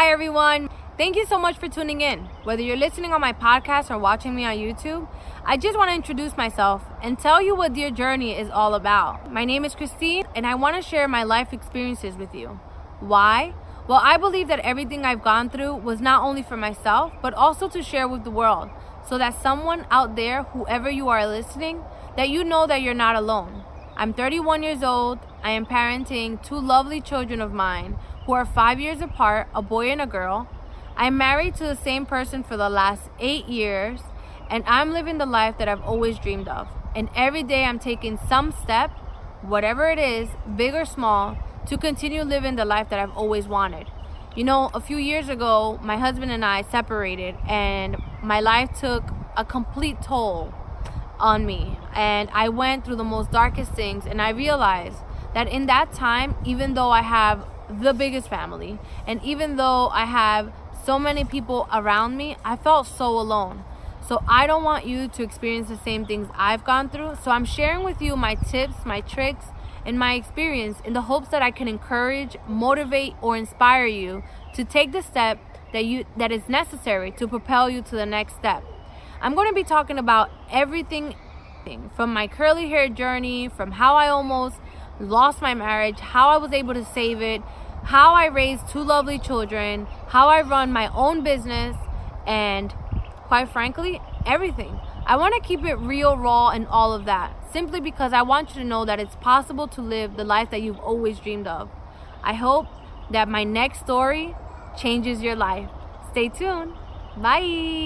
Hi, everyone. Thank you so much for tuning in. Whether you're listening on my podcast or watching me on YouTube, I just want to introduce myself and tell you what Dear Journey is all about. My name is Christine, and I want to share my life experiences with you. Why? Well, I believe that everything I've gone through was not only for myself, but also to share with the world, so that someone out there, whoever you are listening, that you know that you're not alone. I'm 31 years old. I am parenting two lovely children of mine who are five years apart, a boy and a girl. I'm married to the same person for the last eight years, and I'm living the life that I've always dreamed of. And every day I'm taking some step, whatever it is, big or small, to continue living the life that I've always wanted. You know, a few years ago, my husband and I separated, and my life took a complete toll on me. And I went through the most darkest things, and I realized that in that time, even though I have the biggest family, and even though I have so many people around me, I felt so alone. So I don't want you to experience the same things I've gone through. So I'm sharing with you my tips, my tricks, and my experience in the hopes that I can encourage, motivate, or inspire you to take the step that you that is necessary to propel you to the next step. I'm going to be talking about everything from my curly hair journey, from how I almost lost my marriage, how I was able to save it, how I raised two lovely children, how I run my own business, and quite frankly, everything. I want to keep it real, raw, and all of that, simply because I want you to know that it's possible to live the life that you've always dreamed of. I hope that my next story changes your life. Stay tuned. Bye.